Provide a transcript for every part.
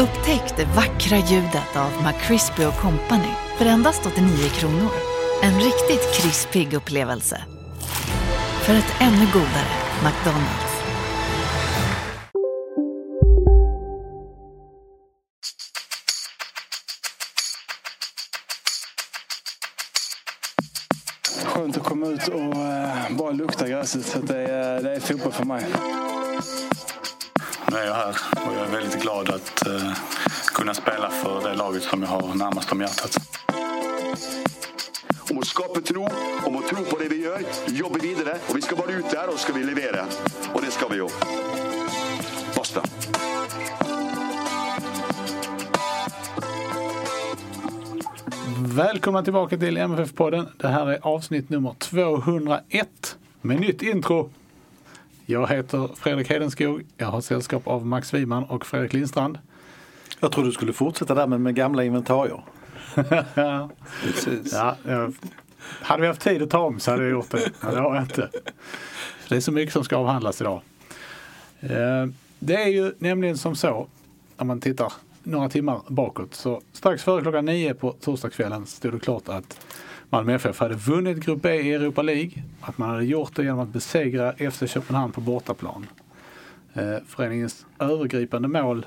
Upptäck det vackra ljudet av McCrispy Company för endast 89 kronor. En riktigt krispig upplevelse. För ett ännu godare McDonalds. Skönt att komma ut och eh, bara lukta gräset. Så det, är, det är fotboll för mig. Nu är jag här och jag är väldigt glad att eh, kunna spela för det laget som jag har närmast om hjärtat. Om å skape tro, om å tro på det vi gjør, jobbe videre. Og vi skal bare ut der, og så skal vi levere. Og det skal vi jo. Basta. Välkomna tillbaka till MFF-podden. Det här är avsnitt nummer 201 med nytt intro. Jag heter Fredrik Hedenskog. Jag har sällskap av Max Wiman och Fredrik Lindstrand. Jag trodde du skulle fortsätta där med, med gamla inventarier. Precis. Ja, jag, hade vi haft tid att ta om så hade jag gjort det. Men det har jag inte. Det är så mycket som ska avhandlas idag. Eh, Det är ju nämligen som så, om man tittar några timmar bakåt, så strax före klockan nio på torsdagskvällen stod det klart att Malmö FF hade vunnit Grupp B i Europa League. Att man hade gjort det genom att besegra FC Köpenhamn på bortaplan. Eh, Föreningens övergripande mål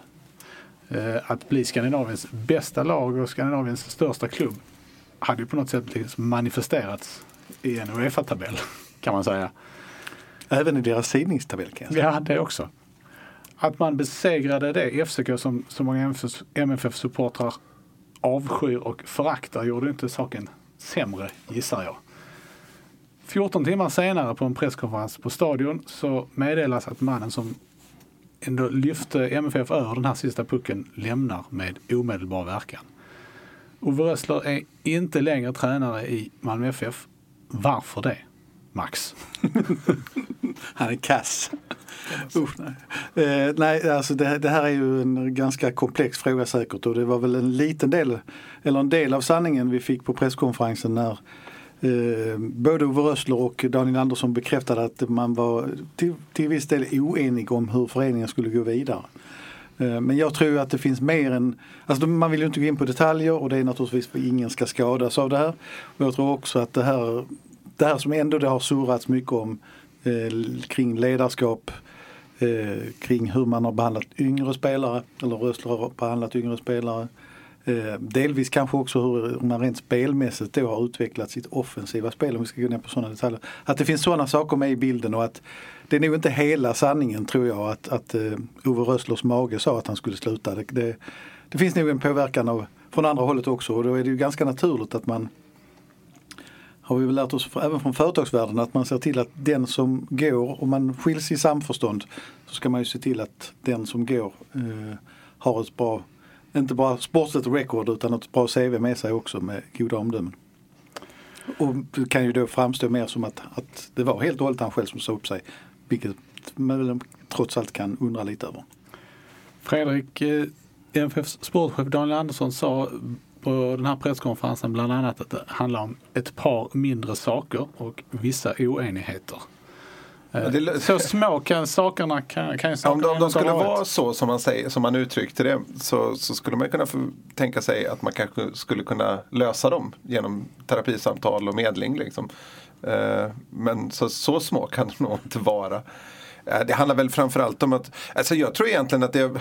eh, att bli Skandinaviens bästa lag och Skandinaviens största klubb hade ju på något sätt manifesterats i en Uefa-tabell kan man säga. Även i deras tidningstabell kan jag säga. Ja, det också. Att man besegrade det FCK som så många MFF-supportrar avskyr och föraktar gjorde inte saken sämre, gissar jag. 14 timmar senare på en presskonferens på Stadion så meddelas att mannen som ändå lyfte MFF över den här sista pucken lämnar med omedelbar verkan. Ove Rössler är inte längre tränare i Malmö FF. Varför det? Max? Han är kass. Usch, nej. Eh, nej, alltså det, det här är ju en ganska komplex fråga säkert och det var väl en liten del, eller en del av sanningen vi fick på presskonferensen när eh, både Ove Rössler och Daniel Andersson bekräftade att man var till, till viss del oenig om hur föreningen skulle gå vidare. Eh, Men jag tror att det finns mer än, alltså man vill ju inte gå in på detaljer och det är naturligtvis för ingen ska skadas av det här. Och jag tror också att det här, det här som ändå det har surrats mycket om eh, kring ledarskap, eh, kring hur man har behandlat yngre spelare, eller Rössler har behandlat yngre spelare. Eh, delvis kanske också hur man rent spelmässigt då har utvecklat sitt offensiva spel om vi ska gå ner på sådana detaljer. Att det finns sådana saker med i bilden och att det är nog inte hela sanningen tror jag att, att eh, Ove Rösslers mage sa att han skulle sluta. Det, det, det finns nog en påverkan av, från andra hållet också och då är det ju ganska naturligt att man har vi väl lärt oss även från företagsvärlden att man ser till att den som går, om man skiljs i samförstånd, så ska man ju se till att den som går eh, har ett bra, inte bara sportsligt record utan ett bra CV med sig också med goda omdömen. Och det kan ju då framstå mer som att, att det var helt och hållet han själv som sa upp sig. Vilket man väl trots allt kan undra lite över. Fredrik, eh, MFFs sportchef Daniel Andersson sa på den här presskonferensen bland annat att det handlar om ett par mindre saker och vissa oenigheter. Eh, det- Så små kan sakerna kan, kan ju Om sakerna de, om de skulle varit. vara så som man, säger, som man uttryckte det så, så skulle man kunna tänka sig att man kanske skulle kunna lösa dem genom terapisamtal och medling. Liksom. Eh, men så, så små kan det nog inte vara. Eh, det handlar väl framförallt om att, alltså jag tror egentligen att det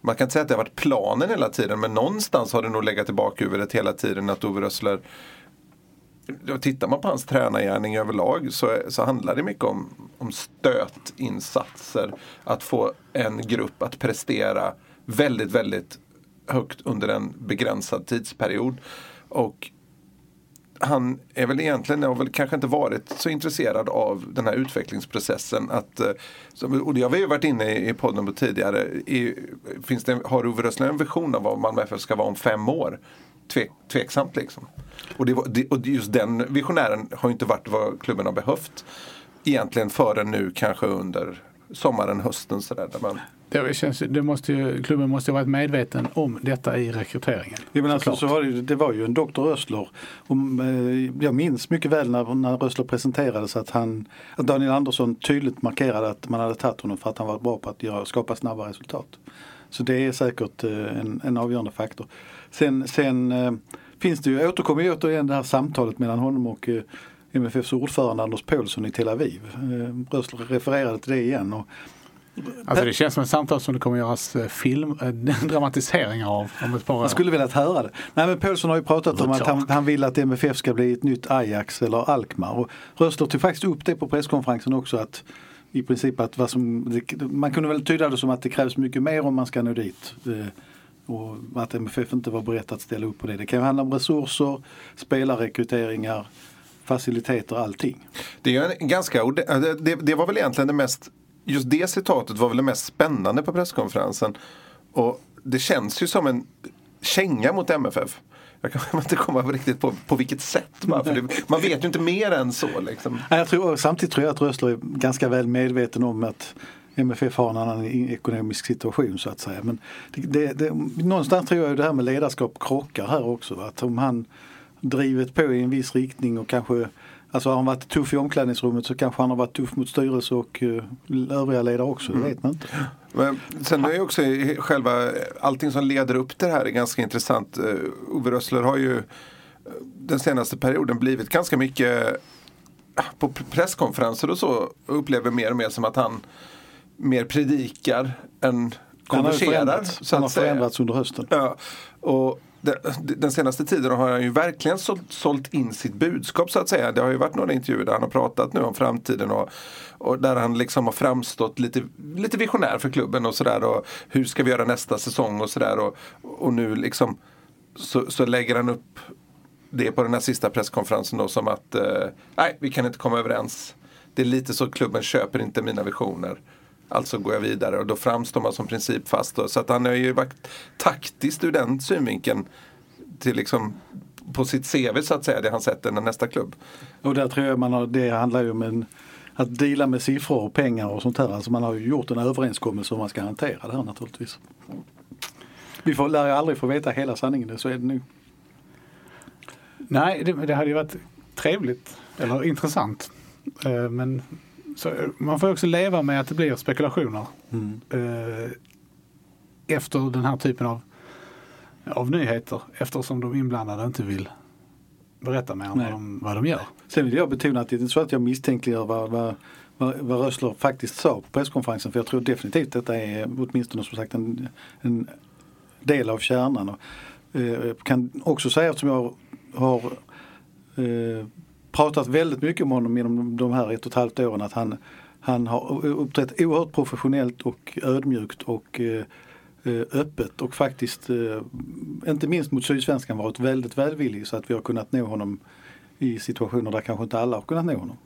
man kan inte säga att det har varit planen hela tiden men någonstans har det nog legat i bakhuvudet hela tiden att Ove Rössler tittar man på hans tränargärning överlag så, så handlar det mycket om, om stötinsatser. Att få en grupp att prestera väldigt, väldigt högt under en begränsad tidsperiod. Och han är väl egentligen, har väl kanske inte varit så intresserad av den här utvecklingsprocessen. Att, eh, och det har vi ju varit inne i podden på tidigare. I, finns det, har Ove Rössler en vision av vad Malmö FF ska vara om fem år? Tvek, tveksamt liksom. Och, det, och just den visionären har ju inte varit vad klubben har behövt egentligen förrän nu kanske under sommaren, hösten sådär. Där man, det känns, det måste ju, klubben måste ju varit medveten om detta i rekryteringen. Ja, men alltså, så var det, det var ju en doktor Rössler. Och, eh, jag minns mycket väl när, när Rössler presenterades att, han, att Daniel Andersson tydligt markerade att man hade tagit honom för att han var bra på att göra, skapa snabba resultat. Så det är säkert en, en avgörande faktor. Sen, sen finns det ju, återkommer ju återigen det här samtalet mellan honom och MFFs ordförande Anders Paulsson i Tel Aviv. Rössler refererade till det igen. Och Alltså det känns som ett samtal som det kommer göras eh, film, eh, dramatiseringar av om ett par år. Jag skulle vilja höra det. Nej men Paulsson har ju pratat om att han, han, vill att MFF ska bli ett nytt Ajax eller Alkmaar. Och Röster tog faktiskt upp det på presskonferensen också att i princip att vad som, man kunde väl tyda det som att det krävs mycket mer om man ska nå dit. Eh, och att MFF inte var berett att ställa upp på det. Det kan ju handla om resurser, spelarrekryteringar, faciliteter, allting. Det, är en ganska, det, det var väl egentligen det mest just det citatet var väl det mest spännande på presskonferensen. Och det känns ju som en känga mot MFF. Jag kan inte komma riktigt på, på vilket sätt. Man, för det, man vet ju inte mer än så. Liksom. Jag tror, samtidigt tror jag att Rössler är ganska väl medveten om att MFF har en annan ekonomisk situation så att säga. Men det, det, det, någonstans tror jag det här med ledarskap krockar här också. Att om han drivit på i en viss riktning och kanske Alltså har han varit tuff i omklädningsrummet så kanske han har varit tuff mot styrelse och uh, övriga ledare också. Mm. Det vet man inte. Men sen är ju också själva allting som leder upp till det här är ganska intressant. Uh, Ove Rössler har ju uh, den senaste perioden blivit ganska mycket på presskonferenser och så upplever mer och mer som att han mer predikar än konverserar. Han har förändrats, han har förändrats under hösten. Ja, och den senaste tiden har han ju verkligen sålt in sitt budskap så att säga. Det har ju varit några intervjuer där han har pratat nu om framtiden och, och där han liksom har framstått lite, lite visionär för klubben och sådär. Och hur ska vi göra nästa säsong och sådär. Och, och nu liksom så, så lägger han upp det på den här sista presskonferensen då som att eh, nej, vi kan inte komma överens. Det är lite så klubben köper inte mina visioner. Alltså går jag vidare och då framstår man som principfast. Då. Så att han har ju varit taktiskt ur den synvinkeln till liksom på sitt CV så att säga, det han sett än nästa klubb. Och där tror jag man har, det handlar ju om en, att dela med siffror och pengar och sånt här. Alltså man har ju gjort en överenskommelse om man ska hantera det här naturligtvis. Vi får, lär ju aldrig få veta hela sanningen, så är det nu. Nej, det, det hade ju varit trevligt eller intressant. Eh, men så man får också leva med att det blir spekulationer. Mm. Eh, efter den här typen av, av nyheter eftersom de inblandade inte vill berätta mer om vad de, vad de gör. Sen vill jag betona att det är inte så att jag misstänkliggör vad, vad, vad, vad Rössler faktiskt sa på presskonferensen. För jag tror definitivt detta är åtminstone som sagt en, en del av kärnan. Och, eh, kan också säga eftersom jag har eh, pratat väldigt mycket om honom genom de här ett och ett halvt åren att han, han har uppträtt oerhört professionellt och ödmjukt och eh, eh, öppet och faktiskt eh, inte minst mot Sydsvenskan varit väldigt välvillig så att vi har kunnat nå honom i situationer där kanske inte alla har kunnat nå honom.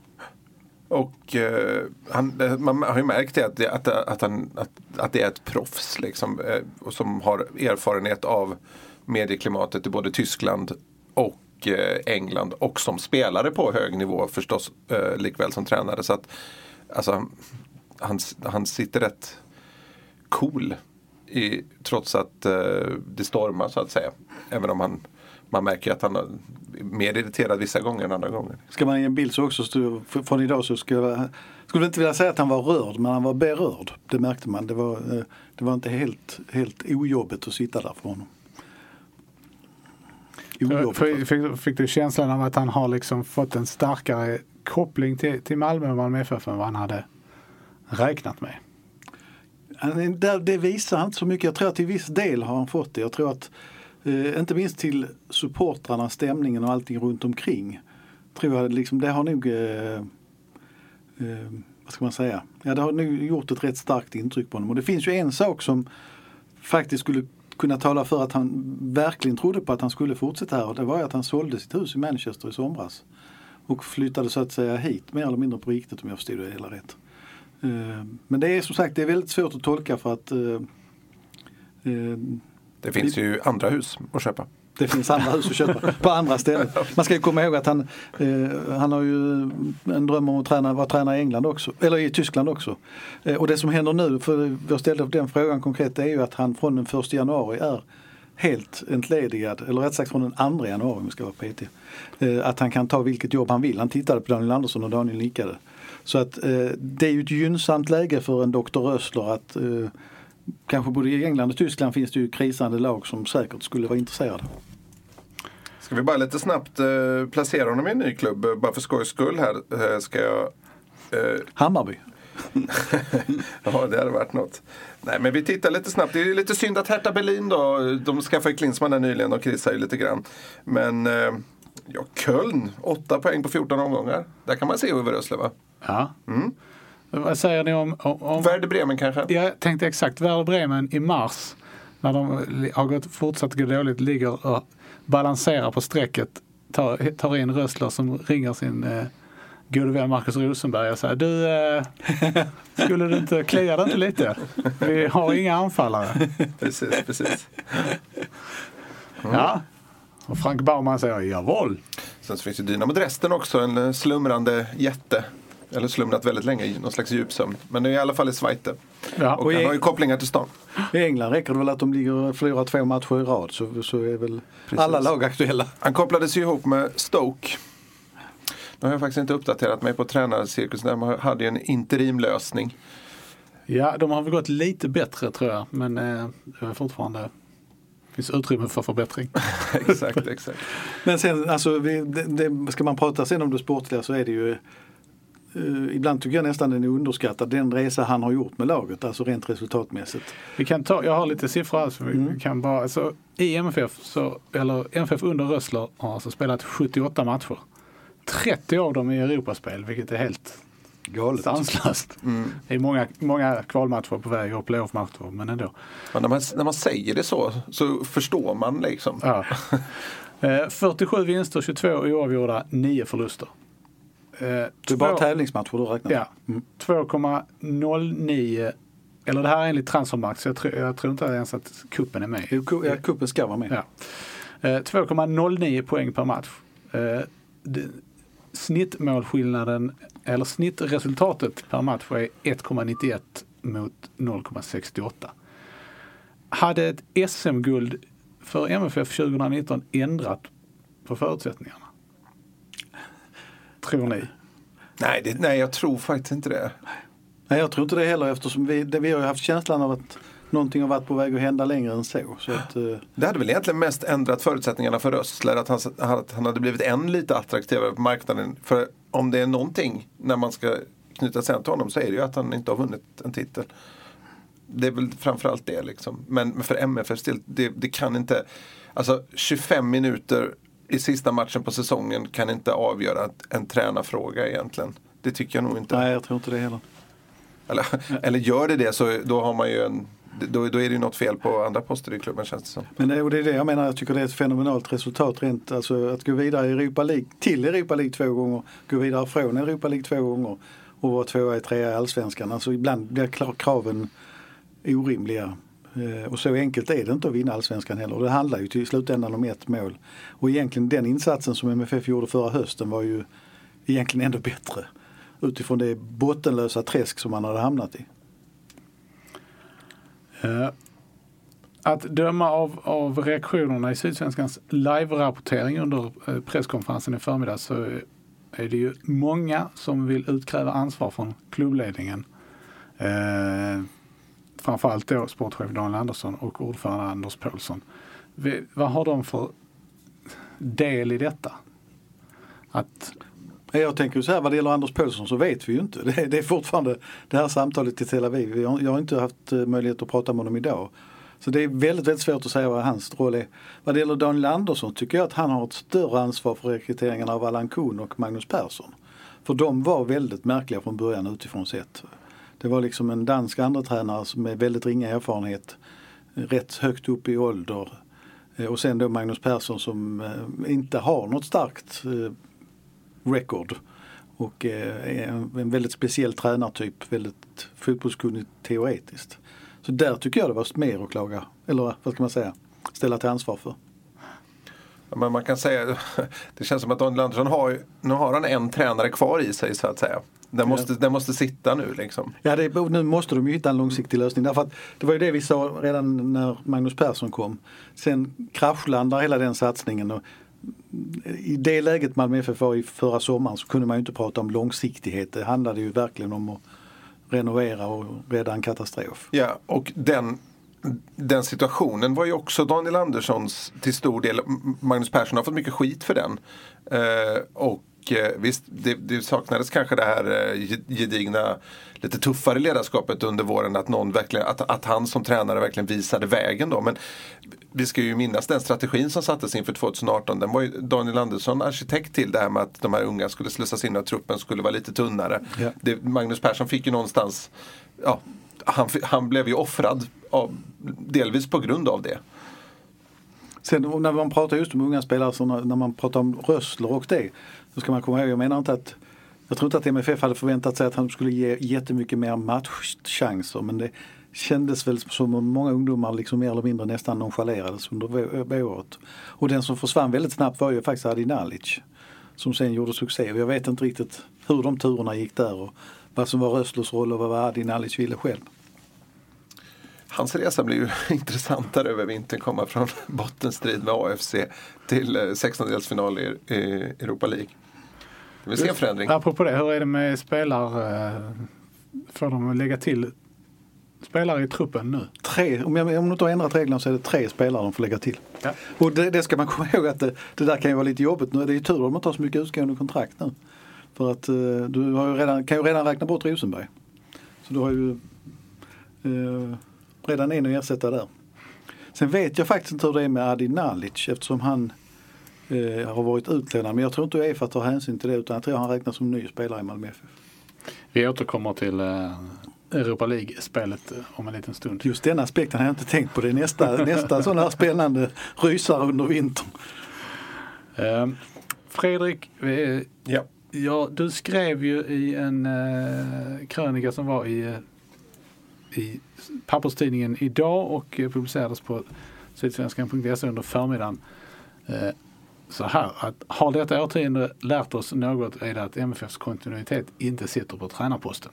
Och eh, han, man har ju märkt det, att, det, att, att, han, att, att det är ett proffs liksom, eh, som har erfarenhet av medieklimatet i både Tyskland och Eh, England och som spelare på hög nivå förstås eh, likväl som tränare. Så att alltså, han, han sitter rätt cool i, trots att eh, det stormar så att säga. Även om han, man märker att han är mer irriterad vissa gånger än andra gånger. Ska man ge en bild så också från idag så skulle jag skulle inte vilja säga att han var rörd men han var berörd. Det märkte man. Det var, eh, det var inte helt, helt ojobbigt att sitta där för honom. Fick, fick du känslan av att han har liksom fått en starkare koppling till, till Malmö och Malmö FF än vad han hade räknat med? Det visar han inte så mycket. Jag tror att till viss del har han fått det. Jag tror att eh, inte minst till supportrarna, stämningen och allting runt omkring. Tror jag liksom, det har nog eh, eh, vad ska man säga? Ja, det har nog gjort ett rätt starkt intryck på honom. Och det finns ju en sak som faktiskt skulle kunna tala för att han verkligen trodde på att han skulle fortsätta här och det var att han sålde sitt hus i Manchester i somras. Och flyttade så att säga hit mer eller mindre på riktigt om jag förstod det hela rätt. Eh, men det är som sagt det är väldigt svårt att tolka för att eh, eh, det finns ju andra hus att köpa. Det finns andra hus att köpa på andra ställen. Man ska ju komma ihåg att han, eh, han har ju en dröm om att träna, vara tränare i England också, eller i Tyskland också. Eh, och det som händer nu, för jag ställde den frågan konkret, det är ju att han från den 1 januari är helt entledigad, eller rätt sagt från den 2 januari om vi ska vara PT. Eh, att han kan ta vilket jobb han vill. Han tittade på Daniel Andersson och Daniel nickade. Så att eh, det är ju ett gynnsamt läge för en doktor Rössler att eh, kanske både i England och Tyskland finns det ju krisande lag som säkert skulle vara intresserade. Ska vi bara lite snabbt eh, placera honom i en ny klubb? Bara för skojs skull här eh, ska jag eh, Hammarby. ja, det hade varit något. Nej, men vi tittar lite snabbt. Det är lite synd att Hertha Berlin då, de skaffade ju Klinsmann nyligen och krisar ju lite grann. Men eh, ja, Köln, 8 poäng på 14 omgångar. Där kan man se Uwe Rösler va? Ja. Vad säger ni om... om, om Werder Bremen kanske? jag tänkte exakt, Werder Bremen i mars när de har gått, fortsatt gå dåligt ligger och balanserar på strecket. Tar, tar in Rössler som ringer sin eh, gode vän Marcus Rosenberg och säger du, eh, skulle du inte klia dig inte lite? Vi har inga anfallare. Precis, precis. Ja. Och Frank Baumann säger jawohl. Sen så finns ju Dynamo Dresden också, en eh, slumrande jätte. Eller slumrat väldigt länge i någon slags djupsömn. Men det är i alla fall i Schweiz. Ja. Och han har ju kopplingar till stan. I England räcker det väl att de ligger och förlorar två matcher i rad så, så är väl alla lag aktuella. Han kopplades ju ihop med Stoke. Nu har jag faktiskt inte uppdaterat mig på tränarcirkusen. De hade ju en interimlösning. ja, de har väl gått lite bättre tror jag. Men eh, det är fortfarande finns utrymme för förbättring. exakt, exakt. Men sen, alltså, vi, det, det, ska man prata sen om det sportliga så är det ju eh, ibland tycker jag nästan den är underskattad, den resa han har gjort med laget, alltså rent resultatmässigt. Vi kan ta, jag har lite siffror här. Så vi kan bara, alltså, I MFF, så, eller MFF under Rössler har alltså spelat 78 matcher. 30 av dem i Europaspel, vilket är helt Galet. sanslöst. Det är många, många kvalmatcher på väg och playoff-matcher, men ändå. Men när, man, när man säger det så, så förstår man liksom. Ja. Eh, 47 vinster, 22 oavgjorda, 9 förluster. Eh, Det är bara tävlingsmatcher du räknar? Ja, 2,09 eller det här är enligt Transfermarkt så jag, tror- jag tror inte ens att kuppen är med. Ja, kuppen ska vara med. Ja. Eh, 2,09 poäng per match. Eh, Snittmålskillnaden eller snittresultatet per match är 1,91 mot 0,68. Hade ett SM-guld för MFF 2019 ändrat på förutsättningarna? Tror ni? Nej, det, nej, jag tror faktiskt inte det. Nej, jag tror inte det heller eftersom vi, det, vi har haft känslan av att någonting har varit på väg att hända längre än så. så att, eh, Det hade väl egentligen mest ändrat förutsättningarna för Rössler, att han, att han hade blivit än lite attraktivare på marknaden. För om det är någonting när man ska knyta sig till honom så är det ju att han inte har vunnit en titel. Det är väl framförallt det liksom. Men för del, det, det kan inte, alltså 25 minuter i sista matchen på säsongen kan inte avgöra en tränarfråga egentligen. Det tycker jag nog inte. nej, jag tror inte det heller. Eller, eller gör det det så då har man ju en då, då är det ju något fel på andra poster i klubben känns det som. Men det, och det är det jag menar, jag tycker det är ett fenomenalt resultat rent, alltså att gå vidare i Europa League, till Europa League två gånger, gå vidare från Europa League två gånger och vara tvåa i trea i Allsvenskan. Alltså ibland blir kraven orimliga. Eh, och så enkelt är det inte att vinna Allsvenskan heller. Det handlar ju till slutändan om ett mål. Och egentligen den insatsen som MFF gjorde förra hösten var ju egentligen ändå bättre. Utifrån det bottenlösa träsk som man hade hamnat i. Eh, att döma av, av reaktionerna i Sydsvenskans live-rapportering under eh, presskonferensen i förmiddag så är det ju många som vill utkräva ansvar från klubbledningen. Framförallt då sportchef Daniel Andersson och ordförande Anders Paulsson. Vad har de för del i detta? Att, Jag tänker så här, vad det gäller Anders Paulsson så vet vi ju inte. Det är, det är fortfarande det här samtalet i Tel Aviv. Jag, jag har inte haft eh, möjlighet att prata med honom idag. Så det är väldigt, väldigt svårt att säga vad hans roll är. Vad det gäller Daniel Andersson tycker jag att han har ett större ansvar för rekryteringen av Allan Kuhn och Magnus Persson. För de var väldigt märkliga från början utifrån sett. Det var liksom en dansk andra tränare med väldigt ringa erfarenhet. Eh, rätt högt upp i ålder. Eh, och sen då Magnus Persson som eh, inte har något starkt record. Och är en väldigt speciell tränartyp, väldigt fotbollskunnig teoretiskt. Så där tycker jag det var mer att klaga, eller vad ska man säga, ställa till ansvar för. Ja, Men man kan säga, det känns som att Daniel Andersson har, nu har han en tränare kvar i sig så att säga. Den måste, den måste sitta nu liksom. Ja, det, nu måste de ju hitta en långsiktig lösning. Därför att det var ju det vi sa redan när Magnus Persson kom. Sen kraschlandar hela den satsningen. Och I det läget Malmö FF var i förra sommaren så kunde man ju inte prata om långsiktighet. Det handlade ju verkligen om att renovera och rädda en katastrof. Ja, och den, den situationen var ju också Daniel Anderssons till stor del. Magnus Persson har fått mycket skit för den. Eh, och eh, visst, det, det, saknades kanske det här eh, gedigna, lite tuffare ledarskapet under våren. Att, någon verkligen, att, att han som tränare verkligen visade vägen då. Men vi ska ju minnas den strategin som sattes inför 2018. Den var ju Daniel Andersson arkitekt till det här med att de här unga skulle slussas in och truppen skulle vara lite tunnare. Ja. Det, Magnus Persson fick ju någonstans, ja, han, han blev ju offrad av, delvis på grund av det. Sen när man pratar just om unga spelare, så när, man pratar om Rössler och det, så ska man komma ihåg, jag menar inte att jag tror inte att MFF hade förväntat sig att han skulle ge jättemycket mer matchchanser men det kändes väl som om många ungdomar liksom mer eller mindre nästan nonchalerades under året. Och den som försvann väldigt snabbt var ju faktiskt Adi Nalic som sen gjorde succé och jag vet inte riktigt hur de turerna gick där och vad som var Rösslers roll och vad Adi Nalic ville själv. Hans resa blir ju intressantare över vintern. Komma från bottenstrid med AFC till eh, 16-delsfinal i, i Europa League. Det vill se en förändring. Apropå det, hur är det med spelare? Får de lägga till spelare i truppen nu? Tre, om jag, om du inte har ändrat reglerna så är det tre spelare de får lägga till. Ja. Och det, det ska man komma ihåg att det, det där kan ju vara lite jobbigt nu. Det är ju tur att de inte har så mycket utgående kontrakt nu. För att eh, du har ju redan, kan ju redan räkna bort Rosenberg. Så du har ju eh, redan en att ersätta där. Sen vet jag faktiskt inte hur det är med Adi Nalic eftersom han eh, har varit utlånad. Men jag tror inte Uefa tar hänsyn till det utan jag tror han räknas som ny spelare i Malmö FF. Vi återkommer till eh, Europa League-spelet eh, om en liten stund. Just den aspekten har jag inte tänkt på. Det är nästa, nästa sån här spännande rysare under vintern. Eh, Fredrik, Ja. ja, du skrev ju i en eh, krönika som var i, eh, i papperstidningen idag och eh, publicerades på sydsvenskan.se under förmiddagen. Eh, så här att har detta årtionde lärt oss något är det att MFFs kontinuitet inte sitter på tränarposten.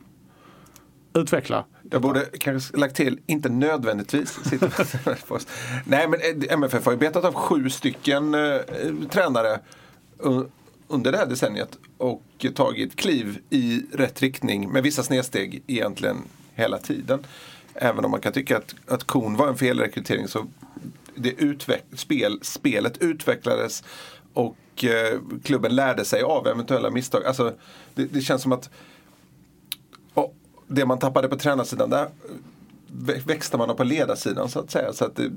Utveckla. Jag borde kanske lagt till, inte nödvändigtvis sitter på oss. Nej men eh, MFF har ju betat av sju stycken eh, tränare under det här decenniet och tagit kliv i rätt riktning med vissa snedsteg egentligen hela tiden. Även om man kan tycka att, att Korn var en felrekrytering så det utveck, spel, spelet utvecklades och eh, klubben lärde sig av eventuella misstag. Alltså, det, det känns som att det man tappade på tränarsidan, där växte man på ledarsidan så att säga. Så att det,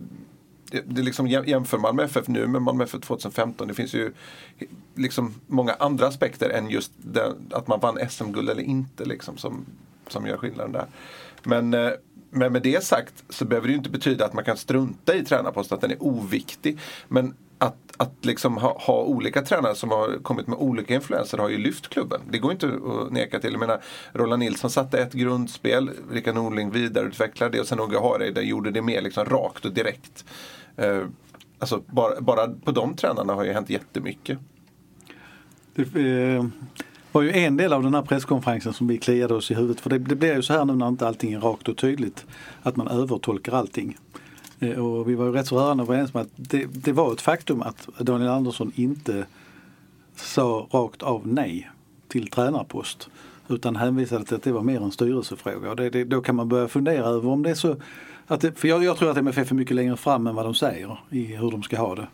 det, det liksom jämför man med FF nu med Malmö FF 2015. Det finns ju liksom många andra aspekter än just den, att man vann SM-guld eller inte liksom, som, som gör skillnaden där. Men, eh, men med det sagt så behöver det ju inte betyda att man kan strunta i tränarposten, att den är oviktig. Men att, att liksom ha, ha olika tränare som har kommit med olika influenser har ju lyft klubben. Det går inte att neka till. Jag menar, Roland Nilsson satte ett grundspel, Rickard Norling vidareutvecklade det och sen Åge Hareide gjorde det mer liksom rakt och direkt. Eh, alltså bara, bara på de tränarna har ju hänt jättemycket. Det eh, var ju en del av den här presskonferensen som vi kliade oss i huvudet. För det, det blir ju så här nu när inte allting är rakt och tydligt. Att man övertolkar allting. Eh, och vi var ju rätt så rörande överens om att det, det var ett faktum att Daniel Andersson inte sa rakt av nej till tränarpost. Utan hänvisade till att det var mer en styrelsefråga. Och det, det, då kan man börja fundera över om det är så att det, för jag, jag tror att MFF är mycket längre fram än vad de säger i hur de ska ha det.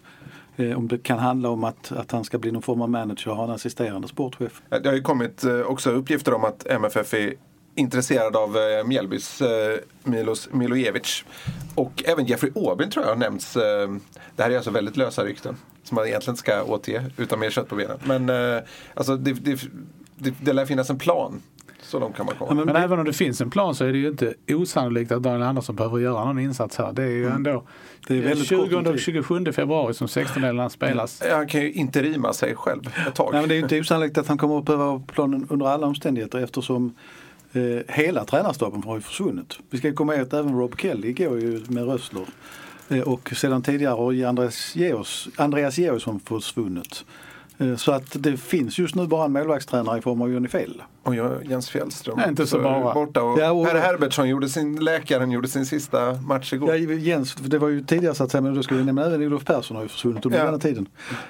Eh, om det kan handla om att, att han ska bli någon form av manager och ha en assisterande sportchef. Det har ju kommit eh, också uppgifter om att MFF är intresserad av eh, Mjällbys eh, Milos Milojevic. Och även Jeffrey Aubin tror jag har nämnts. Det här är alltså väldigt lösa rykten. Som man egentligen inte ska återge utan mer kött på benen. Men alltså det, det, det, det lär finnas en plan. Så långt kan man komma. Ja, men Men det- även om det finns en plan så är det ju inte osannolikt att Daniel Andersson behöver göra någon insats här. Det är ju ändå Det är väldigt 20 kort om och tid. 27 februari som 16-delarna spelas. Han kan ju inte rima sig själv ett tag. Nej, men det är ju inte osannolikt att han kommer att behöva planen under alla omständigheter eftersom eh, hela tränarstaben har ju försvunnit. Vi ska komma ihåg att även Rob Kelly går ju med Rössler. Eh, och sedan tidigare har Andreas Georgsson försvunnit. Eh, Så att det finns just nu bara en målvaktstränare i form av Johnny Fjell. Och Jens Fjällström. Nej, inte så bara. Borta och, Ja, och- Per Herbertsson gjorde sin, läkaren gjorde sin sista match igår. Ja, Jens, det var ju tidigare så att säga, men då ska vi nämna även Olof Persson har ju försvunnit under Ja. den här tiden.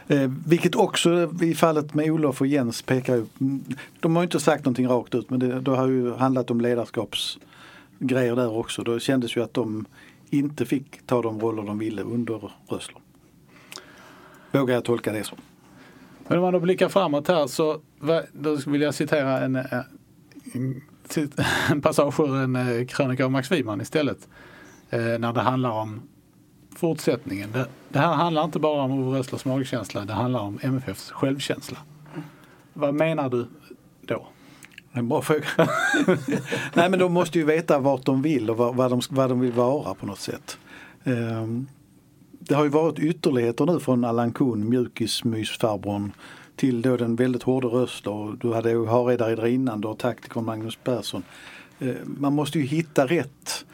Eh, vilket också i fallet med Olof och Jens pekar ju, mm, de har ju inte sagt någonting rakt ut men det, det har ju handlat om ledarskapsgrejer där också. Då kändes ju att de inte fick ta de roller de ville under Rössler. Vågar jag tolka det som. Men om man då blickar framåt här så då vill jag citera en, eh, en, en passage ur en eh, krönika av Max Wiman istället. Eh, när det handlar om fortsättningen. Det, det här handlar inte bara om Ove Rösslers magkänsla, det handlar om MFFs självkänsla. Vad menar du då? En bra fråga. Nej men de måste ju veta vart de vill och vad, vad, de, vad de vill vara på något sätt. Um, det har ju varit ytterligheter nu från Allan Kuhn, mjukismysfarbrorn till då den väldigt hårda röst och du hade ju Hareide innan, du har taktikern Magnus Persson. Eh, man måste ju hitta rätt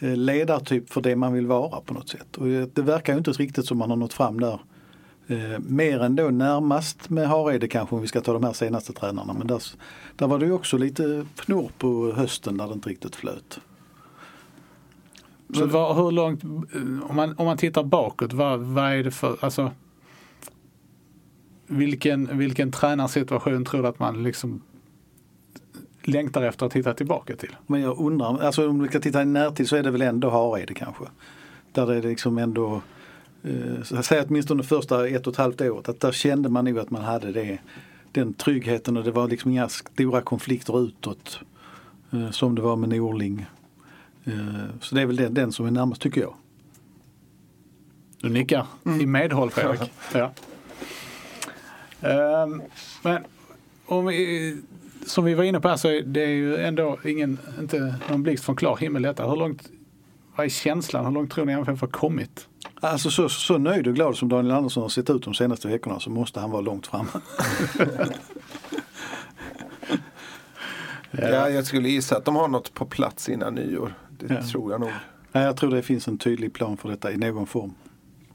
eh, ledartyp för det man vill vara på något sätt. Och eh, det verkar ju inte riktigt som man har nått fram där. Mer än då närmast med Hareide kanske om vi ska ta de här senaste tränarna. Men där, där var det ju också lite fnor på hösten när det inte riktigt flöt. Men vad, hur långt, om man, om man tittar bakåt, vad, vad är det för, alltså vilken, vilken tränarsituation tror du att man liksom längtar efter att hitta tillbaka till? Men jag undrar, alltså om vi ska titta i närtid så är det väl ändå Hareide kanske. Där det är liksom ändå, eh, så säger åtminstone första ett och ett halvt året, att där kände man nog att man hade det, den tryggheten och det var liksom inga stora konflikter utåt. Eh, som det var med Norling. Eh, så det är väl den, den som är närmast tycker jag. Du nickar i medhåll Fredrik. Ja. Ehm, men om vi, som vi var inne på här så är det ju ändå ingen, inte någon blixt från klar himmel detta. Hur långt, vad är känslan? Hur långt tror ni MFF har kommit? Alltså så, så nöjd och glad som Daniel Andersson har sett ut de senaste veckorna så måste han vara långt framme. Ja, jag skulle gissa att de har något på plats innan nyår. Det Ja. tror jag nog. Nej, jag tror det finns en tydlig plan för detta i någon form.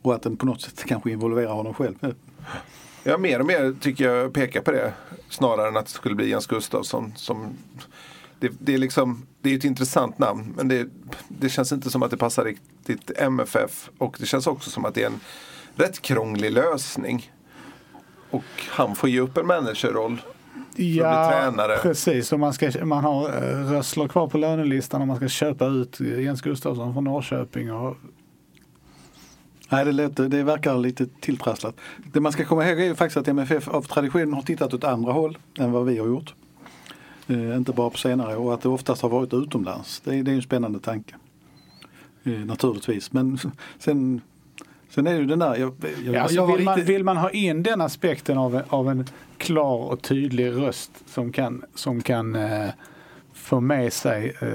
Och att den på något sätt kanske involverar honom själv. Ja, mer och mer tycker jag pekar på det. Snarare än att det skulle bli Jens Gustafsson. Som, det, det, är liksom, det är ett intressant namn men det, det känns inte som att det passar riktigt MFF. Och det känns också som att det är en rätt krånglig lösning. Och han får ge upp en managerroll. Tränare. precis. Och man, ska, man har eh, Rössler kvar på lönelistan och man ska köpa ut Jens Gustafsson från Norrköping. Och, Nej, det, lät, det verkar lite tilltrasslat. Det man ska komma ihåg är faktiskt att MFF av tradition har tittat åt andra håll än vad vi har gjort. Eh, inte bara på senare och att det oftast har varit utomlands. Det är, det är en spännande tanke. Eh, naturligtvis. Men sen, sen är det ju den där. Jag, jag, Ja, alltså vill, man, vill man ha in den aspekten av, av en klar och tydlig röst som kan, som kan eh, få med sig eh,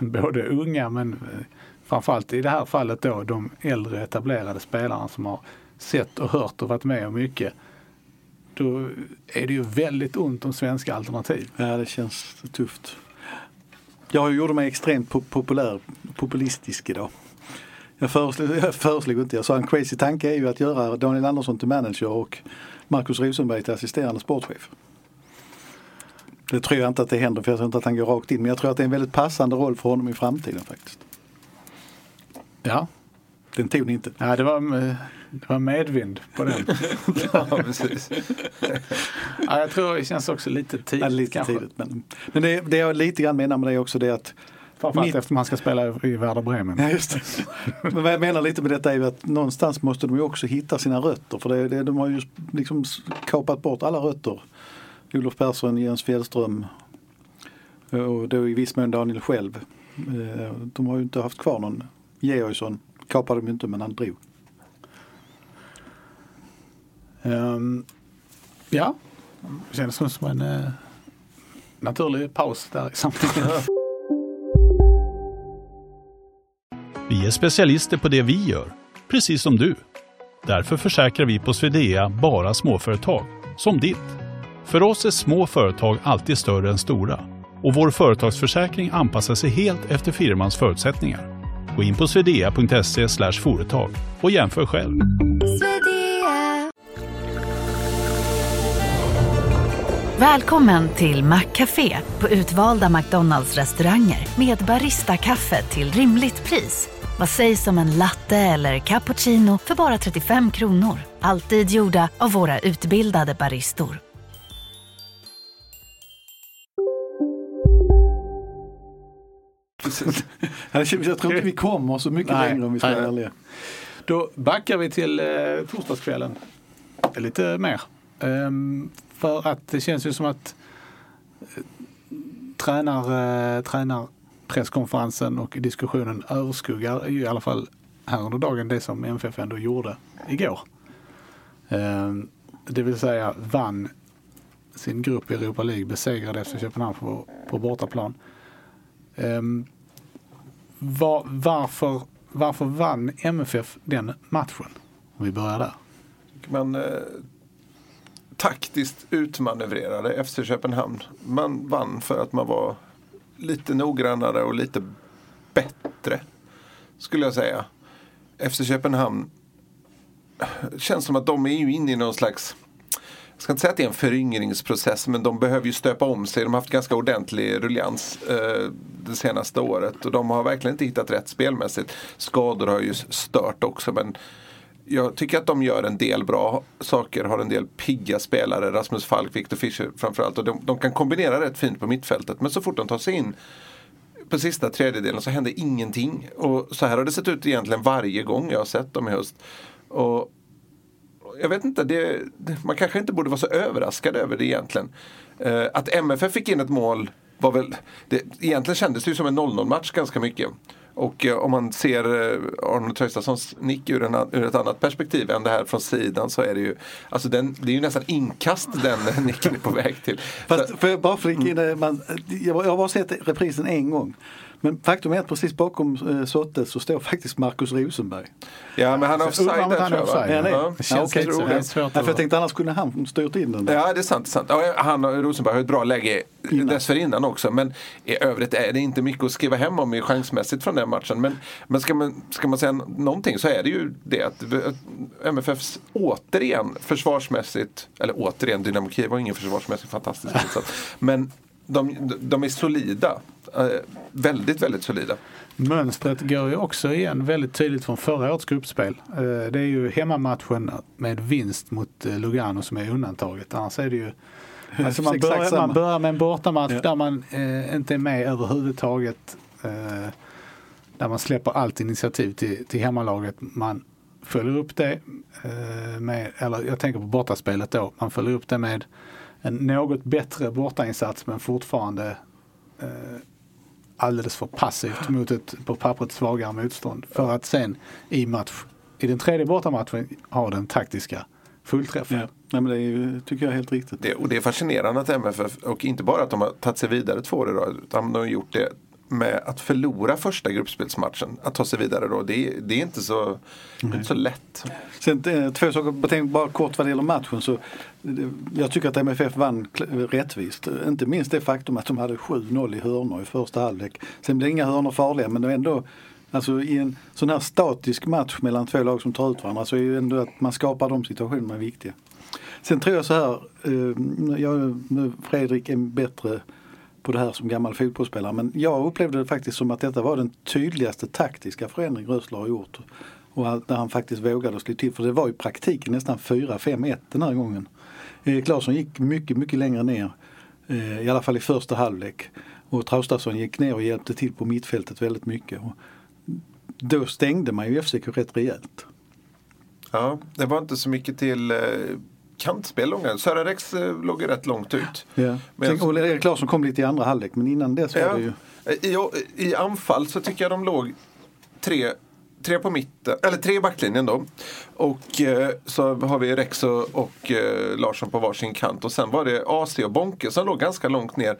både unga men eh, framförallt i det här fallet då de äldre etablerade spelarna som har sett och hört och varit med om mycket. Då är det ju väldigt ont om svenska alternativ. Ja, det känns tufft. Jag gjorde mig extremt po- populär, populistisk idag. Jag föreslog, jag föreslog inte, jag sa en crazy tanke är ju att göra Daniel Andersson till manager och Marcus Rosenberg till assisterande sportchef. Det tror jag inte att det händer för jag tror inte att han går rakt in men jag tror att det är en väldigt passande roll för honom i framtiden faktiskt. Ja, Den tog ni inte. ja det, var, eh, det var medvind på den. ja, precis. ja, jag tror det känns också lite Ja, tidigt. lite kanske. tidigt men men det, det jag lite grann menar med det är också det att Framförallt Mitt- eftersom man ska spela i Werder Bremen. Ja, just det. Men vad jag menar lite med detta är ju att någonstans måste de ju också hitta sina rötter. För det, det, de har ju liksom kapat bort alla rötter. Olof Persson, Jens Fjällström och då i viss mån Daniel själv. Eh, De har ju inte haft kvar någon. Georgsson kapade de ju inte men han drog. Ehm, ja, det känns som en eh, naturlig paus där i sammanhanget. Vi är specialister på det vi gör, precis som du. Därför försäkrar vi på Swedea bara småföretag, som ditt. För oss är små företag alltid större än stora och vår företagsförsäkring anpassar sig helt efter firmans förutsättningar. Gå in på swedea.se företag och jämför själv. Välkommen till Maccafé på utvalda McDonalds restauranger med Baristakaffe till rimligt pris. Vad sägs om en latte eller cappuccino för bara 35 kronor? Alltid gjorda av våra utbildade baristor. Jag tror inte vi kommer så mycket Nej, längre om vi ska vara ärliga. Då backar vi till eh, torsdagskvällen lite mer. Ehm, för att det känns ju som att eh, tränar, eh, presskonferensen och diskussionen överskuggar ju i alla fall här under dagen det som MFF ändå gjorde igår. Ehm, det vill säga vann sin grupp i Europa League, besegrade FC Köpenhamn på, på bortaplan. Ehm, var, varför, varför vann MFF den matchen? Om vi börjar där. Man eh, taktiskt utmanövrerade FC Köpenhamn. Man vann för att man var lite noggrannare och lite bättre. Skulle jag säga. FC Köpenhamn känns som att de är ju inne i någon slags jag ska inte säga att det är en föryngringsprocess men de behöver ju stöpa om sig. De har haft ganska ordentlig ruljans eh, det senaste året och de har verkligen inte hittat rätt spelmässigt. Skador har ju stört också men jag tycker att de gör en del bra saker, har en del pigga spelare, Rasmus Falk, Victor Fischer framförallt. Och de, de kan kombinera rätt fint på mittfältet men så fort de tar sig in på sista tredjedelen så händer ingenting. Och så här har det sett ut egentligen varje gång jag har sett dem i höst. Och jag vet inte, det, det, man kanske inte borde vara så överraskad över det egentligen. Eh, att MFF fick in ett mål var väl, det, egentligen kändes det ju som en 0-0 match ganska mycket. Och eh, om man ser eh, Arnold Traustatssons nick ur, en, ur ett annat perspektiv än det här från sidan så är det ju, alltså den, det är ju nästan inkast den nicken är på väg till. Fast, för bara flika in det, man, jag, jag har bara sett reprisen en gång. Men faktum är att precis bakom eh, Sotte så står faktiskt Markus Rosenberg. Ja men han är offside där han är tror jag offside. Han det? Ja. Det känns. Ja, Det är svårt för jag tänkte annars kunde han styrt in den där. Ja, det är sant. Det är sant. Ja, han och Rosenberg har ett bra läge Innan. dessförinnan också. Men i övrigt är det inte mycket att skriva hem om chansmässigt från den matchen. Men, men ska, man, ska man säga någonting så är det ju det att MFFs återigen försvarsmässigt, eller återigen, Dynamo Kiev var ingen försvarsmässigt fantastisk insats. Men de, de är solida. Eh, väldigt, väldigt solida. Mönstret går ju också igen väldigt tydligt från förra årets gruppspel. Eh, Det är ju hemmamatchen med vinst mot eh, Lugano som är undantaget. Annars är det ju Alltså man, börjar, man börjar med en bortamatch Ja. där man eh, inte är med överhuvudtaget. Eh, där man släpper allt initiativ till, till hemmalaget. Man följer upp det eh, med, eller jag tänker på bortaspelet då, man följer upp det med en något bättre bortainsats men fortfarande eh, alldeles för passivt mot ett på pappret svagare motstånd. För att sen i match, i den tredje bortamatchen ha den taktiska fullträffen. Ja. Nej, men det är tycker jag är helt riktigt. Det, och det är fascinerande att MFF, och inte bara att de har tagit sig vidare två år i rad, utan de har gjort det med att förlora första gruppspelsmatchen. Att ta sig vidare då, det, är- det är inte så, inte så lätt. Sen eh, två saker, bara tänk bara kort vad det gäller matchen. Så, eh, jag tycker att MFF vann kl- rättvist. Inte minst det faktum att de hade 7-0 i hörnor i första halvlek. Sen blev inga hörnor farliga men det var ändå Alltså i en sån här statisk match mellan två lag som tar ut varandra så är ju ändå att man skapar de situationerna viktiga. Sen tror jag så här, eh, jag, nu Fredrik är bättre på det här som gammal fotbollsspelare men jag upplevde det faktiskt som att detta var den tydligaste taktiska förändring Rösler har gjort. Och när han faktiskt vågade slå till för det var i praktiken nästan 4-5-1 den här gången. Eh, Erik Larsson gick mycket, mycket längre ner. Eh, I alla fall i första halvlek. Och Traustason gick ner och hjälpte till på mittfältet väldigt mycket. Och då stängde man ju FCK rätt rejält. Ja, det var inte så mycket till eh, kantspel långa. Sören Rex eh, låg ju rätt långt ut. Ja. Men- och Erik Larsson kom lite i andra halvlek men innan dess var Ja. det ju I, I anfall så tycker jag de låg tre, tre på mitten, eller tre i backlinjen då. Och eh, så har vi Rex och, och eh, Larsson på varsin kant. Och sen var det AC och Bonke som låg ganska långt ner.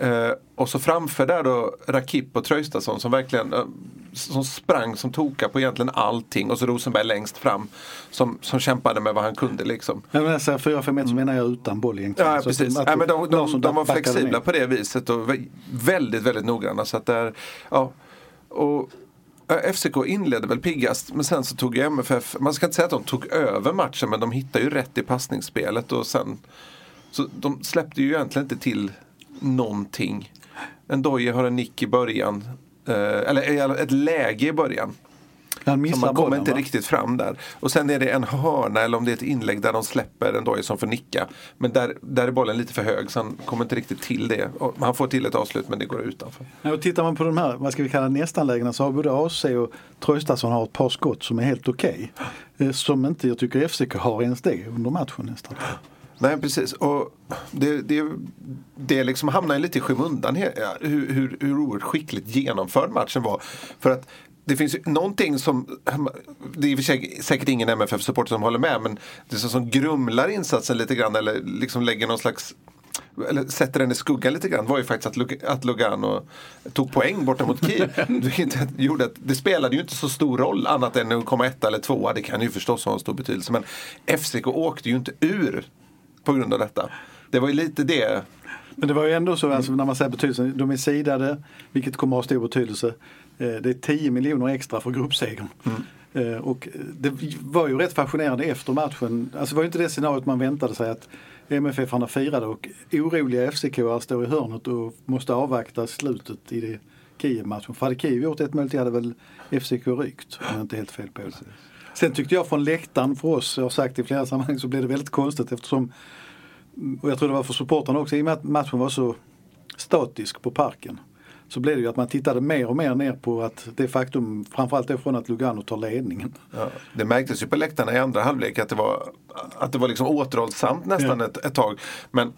Eh, och så framför där då Rakip och Traustason som verkligen eh, som sprang som toka på egentligen allting. Och så Rosenberg längst fram som, som kämpade med vad han kunde liksom. Ja, men när jag säger 4-5-1 så menar jag utan boll egentligen. Ja, precis. ja, men de, de, de var flexibla på det viset och vä- väldigt, väldigt noggranna. Så att där, ja, och, ja, FCK inledde väl piggast men sen så tog ju MFF, man ska inte säga att de tog över matchen men de hittade ju rätt i passningsspelet och sen Så de släppte ju egentligen inte till någonting. En Doje har en nick i början. Eh, eller ett läge i början. Han Så man kommer bollen, inte va? riktigt fram där. Och sen är det en hörna eller om det är ett inlägg där de släpper en Doje som får nicka. Men där, där är bollen lite för hög så han kommer inte riktigt till det. Och han får till ett avslut men det går utanför. Ja, och tittar man på de här, vad ska vi kalla nästanlägena så har både AC och Traustason har ett par skott som är helt okej. Eh, Som inte jag tycker FCK har ens det under matchen nästan. Nej precis. Och det, det, det liksom hamnar lite i skymundan hur, hur, hur oerhört skickligt genomförd matchen var. För att det finns ju någonting som, det är i och för sig säkert ingen MFF-supporter som håller med, men det så som grumlar insatsen lite grann eller liksom lägger någon slags eller sätter den i skuggan lite grann var ju faktiskt att, Lug- att Lugano tog poäng borta mot Kiev. Gjorde att det spelade ju inte så stor roll annat än att komma etta eller tvåa. Det kan ju förstås ha en stor betydelse. Men FCK åkte ju inte ur på grund av detta. Det var ju lite det. Men det var ju ändå så alltså, när man säger betydelsen, de är sidade vilket kommer att ha stor betydelse. Eh, Det är 10 miljoner extra för gruppsegern. Eh, Och det var ju rätt fascinerande efter matchen. Alltså det var ju inte det scenariot man väntade sig att MFF-arna firade och oroliga FCK står i hörnet och måste avvakta slutet i det Kiev-matchen. För hade Kiev gjort ett mål till hade väl FCK rykt om jag inte helt fel på det. Sen tyckte jag från läktaren för oss, jag har sagt i flera sammanhang, så blev det väldigt konstigt eftersom och jag tror det var för supportrarna också, i och med att matchen var så statisk på parken. Så blev det ju att man tittade mer och mer ner på att det faktum, framförallt det från att Lugano tar ledningen. Ja, det märktes ju på läktarna i andra halvlek att det var, att det var liksom återhållsamt nästan ett, ett tag. Men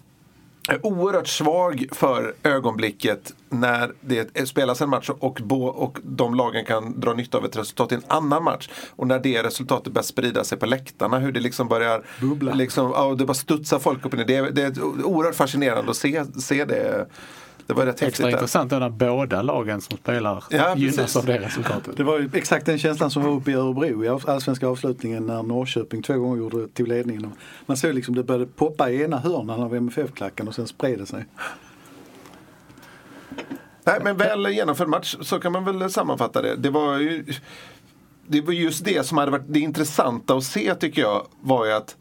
oerhört svag för ögonblicket när det spelas en match och, bo, och de lagen kan dra nytta av ett resultat i en annan match. Och när det resultatet börjar sprida sig på läktarna, hur det liksom börjar Bubbla. Liksom, ja, det bara studsar folk upp och ner. Det, är- det är oerhört fascinerande att se, se det. Det var rätt Extra intressant då när båda lagen som spelar Ja, gynnas precis. av det resultatet. Det var ju exakt den känslan som var uppe i Örebro i allsvenska avslutningen när Norrköping två gånger gjorde till ledningen. Man såg liksom det började poppa i ena hörnan av MFF-klacken och sen spred det sig. Nej, men väl genomförd match så kan man väl sammanfatta det. Det var ju det var just det som hade varit det intressanta att se tycker jag var ju att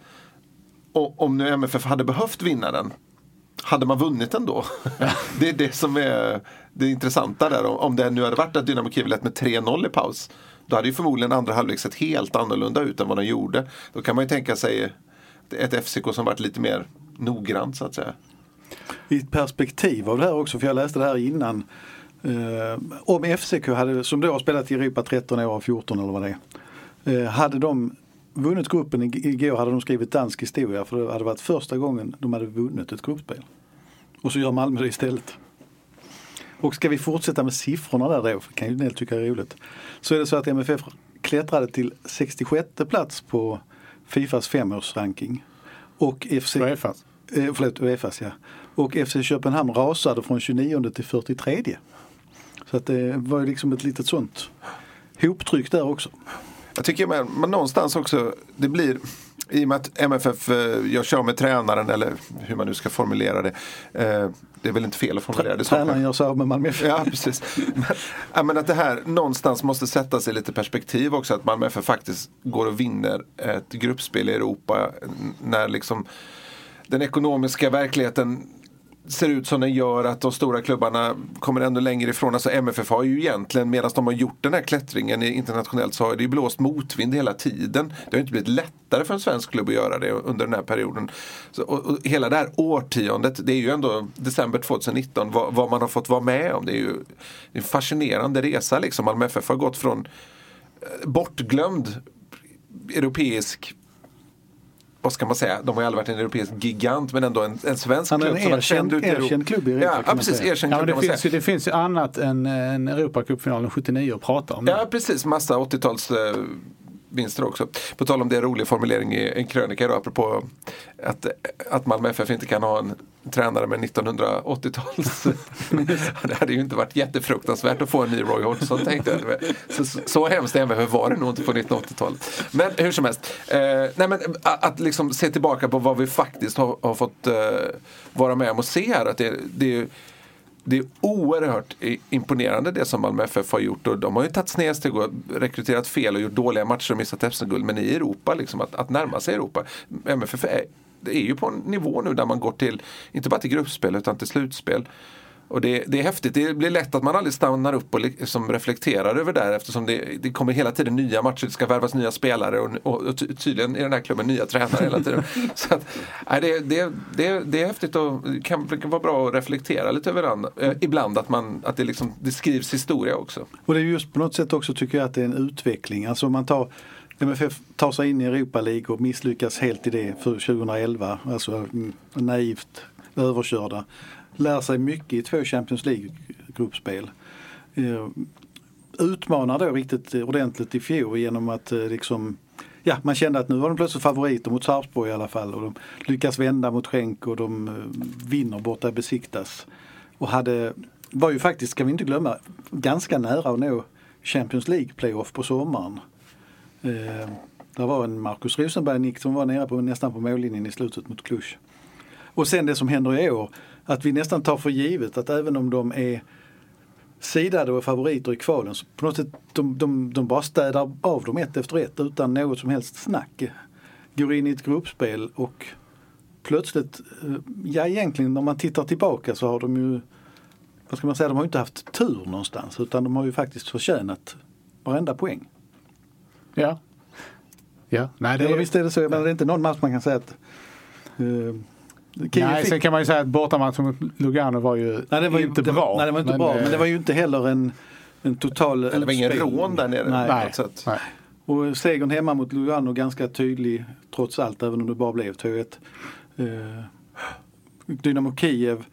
om nu MFF hade behövt vinna den hade man vunnit den då? det är det som är det intressanta där. Om- det nu hade varit att Dynamo Kiev lett med 3-0 i paus då hade ju förmodligen andra halvlek sett helt annorlunda ut än vad de gjorde. Då kan man ju tänka sig ett FCK som varit lite mer noggrant så att säga. i ett perspektiv av det här också, för jag läste det här innan. Eh, om FCK, hade, som då har spelat i Europa 13 år, 14 eller vad det är. Eh, hade de vunnit gruppen ig- igår hade de skrivit dansk historia för det hade varit första gången de hade vunnit ett gruppspel. Och så gör Malmö det istället. Och ska vi fortsätta med siffrorna där då, kan ju en del tycka är roligt. Så är det så att MFF klättrade till 66 plats på Fifas femårsranking. Och FC... Uefas. Eh, förlåt, Uefas ja. Och FC Köpenhamn rasade från 29 till 43. Så att det var ju liksom ett litet sånt hoptryck där också. Jag tycker man, man någonstans också, det blir i och med att MFF eh, sig av med tränaren eller hur man nu ska formulera det. Eh, det är väl inte fel att formulera det så. Tränaren gör sig av med Malmö FF. Ja, precis. Men, men att det här någonstans måste sätta sig lite perspektiv också. Att Malmö FF faktiskt går och vinner ett gruppspel i Europa när liksom den ekonomiska verkligheten ser ut som den gör att de stora klubbarna kommer ännu längre ifrån. Alltså MFF har ju egentligen, medan de har gjort den här klättringen internationellt så har det ju blåst motvind hela tiden. Det har inte blivit lättare för en svensk klubb att göra det under den här perioden. Så, och, och hela det här årtiondet, det är ju ändå december 2019, vad, vad man har fått vara med om. Det är ju en fascinerande resa liksom. Malmö FF har gått från eh, bortglömd europeisk vad ska man säga, de har ju aldrig varit en europeisk gigant men ändå en, en svensk Han är klubb en som har erkänd- erkänd klubb i Europa, Ja, ja precis, erkänd Ja, klubb kan det, finns ju, det finns ju annat än en Europacupfinalen 79 att prata om. Ja, precis. Massa 80-tals eh, vinster också. På tal om det, rolig formulering i en krönika idag apropå att, att Malmö FF inte kan ha en tränare med 1980-tals... det hade ju inte varit jättefruktansvärt att få en ny Roy Hodgson tänkte jag. Så, så, hemskt MFF var det nog inte på 1980-talet. Men hur som helst. Eh, nej, men, att, att liksom se tillbaka på vad vi faktiskt har, har fått eh, vara med om och se här. Att det, det är det är oerhört imponerande det som Malmö FF har gjort. Och de har ju tagit snedsteg och rekryterat fel och gjort dåliga matcher och missat SM-guld. Men i Europa, liksom, att, att närma sig Europa. MFF är det är ju på en nivå nu där man går till, inte bara till gruppspel utan till slutspel. Och det, det, är häftigt. Det blir lätt att man aldrig stannar upp och liksom reflekterar över det eftersom det, det kommer hela tiden nya matcher, det ska värvas nya spelare och, och, och tydligen i den här klubben nya tränare hela tiden. Så att, nej, det, det, det, det är häftigt och kan, kan vara bra att reflektera lite över den, eh, ibland att, man, att det, liksom, det skrivs historia också. Och det är just på något sätt också tycker jag att det är en utveckling. Alltså om man tar MFF tar sig in i Europa League och misslyckas helt i det för 2011. Alltså mm, naivt överkörda lär sig mycket i två Champions League-gruppspel. Eh, utmanar då riktigt ordentligt i fjol genom att eh, liksom Ja, man kände att nu var de plötsligt favoriter mot Sarpsborg i alla fall och de lyckas vända mot Schenk och de eh, vinner borta i Besiktas. Och hade, var ju faktiskt, ska vi inte glömma, ganska nära att nå Champions League-playoff på sommaren. Eh, det var en Markus Rosenberg-nick som var nere på, nästan på mållinjen i slutet mot Klusch. Och sen det som händer i år att vi nästan tar för givet att även om de är sidade och favoriter i kvalen så på något sätt de, de, de bara städar av dem ett efter ett utan något som helst snack. Går in i ett gruppspel och plötsligt, eh, ja egentligen när man tittar tillbaka så har de ju, vad ska man säga, de har inte haft tur någonstans utan de har ju faktiskt förtjänat varenda poäng. Ja. Ja, nej det är... Visst är det så, men det är inte någon match man kan säga att uh, Nej, sen kan man ju säga att bortamatchen mot Lugano var ju, nej, det var inte det, bra. Nej, det var inte men, bra. Men det var ju inte heller en, en total Det var ingen rån där nere nej. nej. Sätt. nej. Och segern hemma mot Lugano ganska tydlig trots allt, även om det bara blev 2-1. Eh, Dynamo Kiev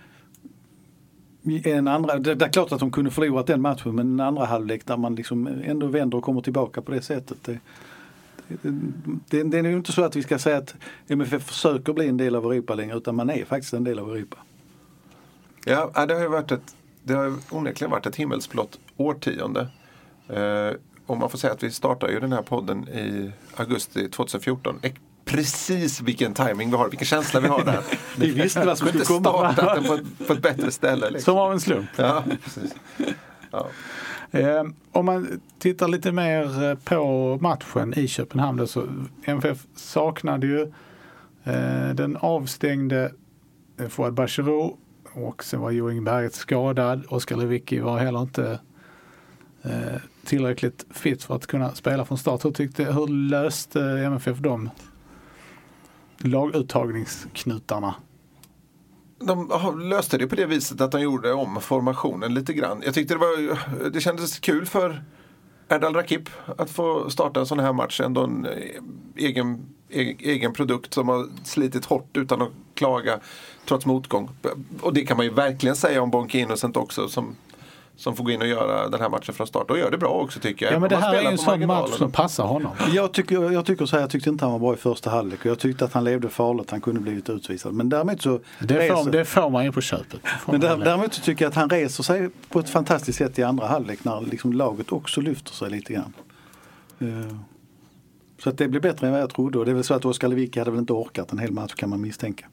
en andra, det, det är klart att de kunde förlorat den matchen men en andra halvlek där man liksom ändå vänder och kommer tillbaka på det sättet. Det, det, det, är ju inte så att vi ska säga att MFF försöker bli en del av Europa längre utan man är faktiskt en del av Europa. Ja, det har ju varit ett, det har onekligen varit ett himmelsblått årtionde. Eh, och man får säga att vi startar ju den här podden i augusti 2014. Precis vilken timing vi har, vilken känsla vi har där. vi visste vad som skulle komma. startat den på ett, på ett bättre ställe. Liksom. Som av en slump. Ja, precis. Ja. Eh, om man tittar lite mer eh, på matchen i Köpenhamn så MFF saknade ju eh, den avstängde Fouad Bachirou och sen var Joing Berget skadad. Oskar Lewicki var heller inte eh, tillräckligt fit för att kunna spela från start. Hur, tyckte, hur löste MFF de laguttagningsknutarna? de löste det på det viset att de gjorde om formationen lite grann. Jag tyckte det, var, det kändes kul för Erdal Rakip att få starta en sån här match. Ändå en eh, egen, egen, egen produkt som har slitit hårt utan att klaga trots motgång. Och det kan man ju verkligen säga om Bonke Innocent också som som får gå in och göra den här matchen från start och gör det bra också tycker jag. Ja men det här är ju en sån match som passar honom. Jag tycker, jag tycker så här, jag tyckte inte han var bra i första halvlek och jag tyckte att han levde farligt, han kunde blivit utvisad. Men däremot så Det, reser, får, det får man ju på köpet. Men där, däremot så tycker jag att han reser sig på ett fantastiskt sätt i andra halvlek när liksom laget också lyfter sig lite grann. Uh, så att det blir bättre än vad jag trodde och det är väl så att Oskar Lewicki hade väl inte orkat en hel match kan man misstänka.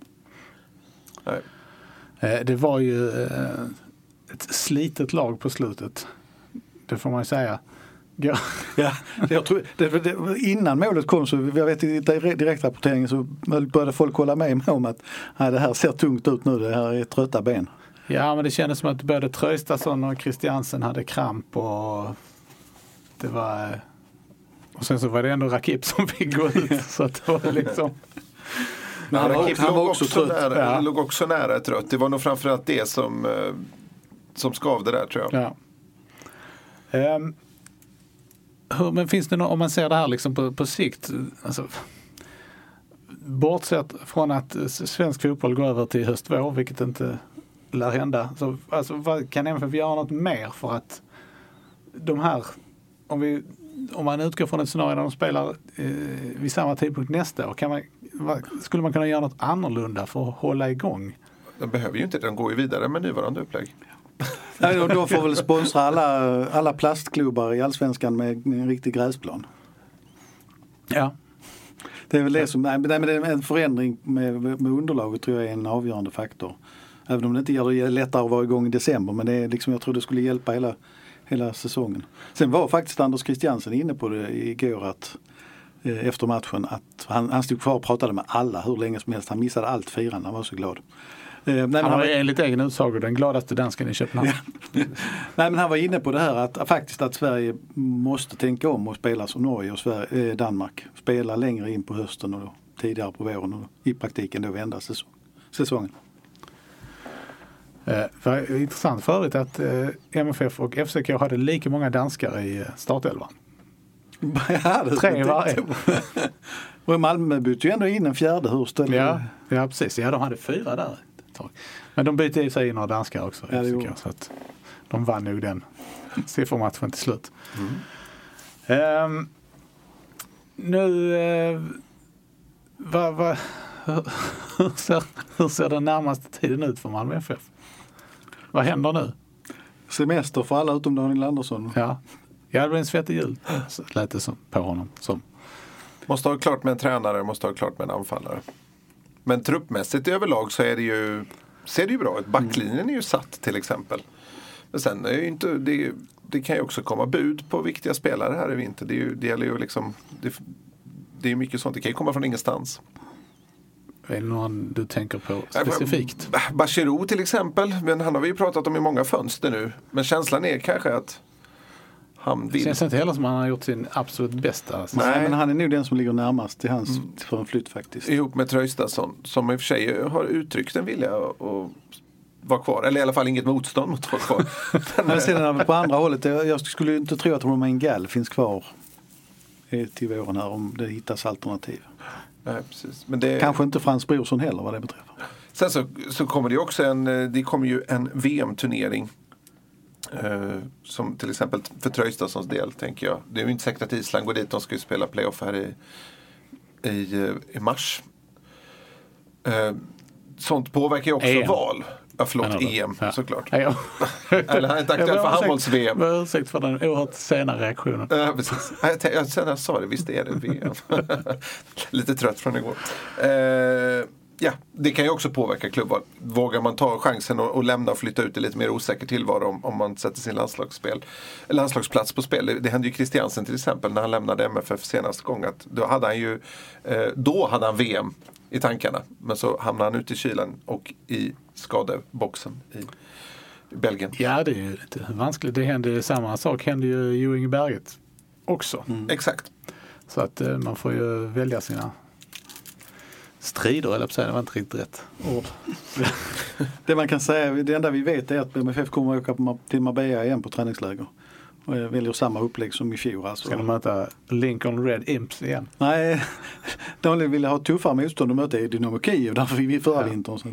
Nej. Eh, det var ju eh, ett slitet lag på slutet. Det får man ju säga. Ja, ja jag tror, det, det, innan målet kom så, jag vet i direktrapporteringen så började folk hålla med mig om att nej, det här ser tungt ut nu, det här är trötta ben. Ja men det kändes som att både Traustason och Christiansen hade kramp och det var och sen så var det ändå Rakip som fick gå ut. så att det var liksom men han, Rakip han låg, också trött. Nära, ja. låg också nära trött. Det var nog framförallt det som eh, som skavde där tror jag. Ja. Um, hur, men finns det något, om man ser det här liksom på, på sikt, alltså, bortsett från att svensk fotboll går över till höst-vår, vilket inte lär hända. Så, alltså, vad, kan MFF göra något mer för att de här, om, vi, om man utgår från ett scenario där de spelar eh, vid samma tidpunkt nästa år, kan man, vad, skulle man kunna göra något annorlunda för att hålla igång? De behöver ju inte de går ju vidare med nuvarande upplägg. Nej, de får väl sponsra alla, alla plastklubbar i allsvenskan med en riktig gräsplan. Ja. Det är väl det som, nej, men en förändring med, med underlaget tror jag är en avgörande faktor. Även om det inte gör det lättare att vara igång i december men det är liksom, jag tror det skulle hjälpa hela, hela säsongen. Sen var faktiskt Anders Christiansen inne på det igår att eh, efter matchen att han, han stod kvar och pratade med alla hur länge som helst. Han missade allt firande, han var så glad. Eh, nej, men Han var enligt egen utsago den gladaste dansken i Köpenhamn. Nej men han var inne på det här att faktiskt att Sverige måste tänka om och spela som Norge och Sverige, eh, Danmark. Spela längre in på hösten och då, tidigare på våren och i praktiken då vända säsong, säsongen. Eh, för, intressant för övrigt att eh, MFF och FCK hade lika många danskar i eh, startelvan. Ja, Tre varje. Och Malmö bytte ju ändå in en fjärde. Hur Ja, ja, precis. Ja, de hade fyra där ett tag. Men de bytte i sig in några danskar också. Ja, det FCK, så att de vann nog den siffermatchen till slut. Ehm, nu, eh, vad, vad, hur, ser, hur ser den närmaste tiden ut för Malmö FF? Vad händer nu? Semester för alla utom Daniel Andersson. Ja, ja det blir en svettig jul, lät det som, på honom. Som. Måste ha klart med en tränare, måste ha klart med en anfallare. Men truppmässigt överlag så är det ju, ser det ju bra ut. Backlinjen är ju satt till exempel. Men sen är ju inte, det, det kan ju också komma bud på viktiga spelare här i vinter. Det, är ju, det gäller ju liksom, det, det är ju mycket sånt, det kan ju komma från ingenstans. Är det någon du tänker på specifikt? Ba- Bachirou till exempel, men han har vi ju pratat om i många fönster nu. Men känslan är kanske att han Det vill. känns inte heller som att han har gjort sin absolut bästa. Nej, Nej. men han är nog den som ligger närmast till hans för en flytt faktiskt. ihop med Traustason som i och för sig har uttryckt en vilja att vara kvar. Eller i alla fall inget motstånd mot att vara kvar. Men sen på andra hållet, jag skulle inte tro att Romain Gall finns kvar till våren här om det hittas alternativ. Nej, precis. Men det, Kanske inte Frans Brorsson heller vad det beträffar. Sen så, så kommer det också en, eh, det kommer ju en VM-turnering. Eh, som till exempel för Tröjstadssons del tänker jag. Det är ju inte säkert att Island går dit, de ska ju spela playoff här i, i, eh, i mars. Eh, sånt påverkar ju också EM. val. Ja, förlåt? EM Ja. såklart. Ja. Eller han är inte aktuell Jag ber för handbolls-VM. ber om ursäkt för den oerhört sena reaktionen. Ja, Jag, jag, sen jag sa det, visst är det VM. Lite trött från igår. Eh, ja, det kan ju också påverka klubbar. Vågar man ta chansen och, och lämna och flytta ut i lite mer osäker tillvaro om, om man sätter sin landslagsspel, landslagsplats på spel. Det, det hände ju Christiansen till exempel när han lämnade MFF senaste gång. Att då, hade han ju, eh, då hade han VM i tankarna. Men så hamnade han ute i kylan och i skadeboxen i, Belgien. Ja, det är ju lite vanskligt. Det hände, samma sak hände ju i Berget också. Exakt. Så att eh, man får ju välja sina strider, eller på. Det var inte riktigt rätt ord. Det man kan säga, det enda vi vet är att MFF kommer att åka till Marbella igen på träningsläger. Och väljer samma upplägg som i fjol. Alltså. Ska de möta Lincoln Red Imps igen? Nej, de ville ha tuffare motstånd möta i Dynamo Kiev därför vi förra Ja. vintern. Så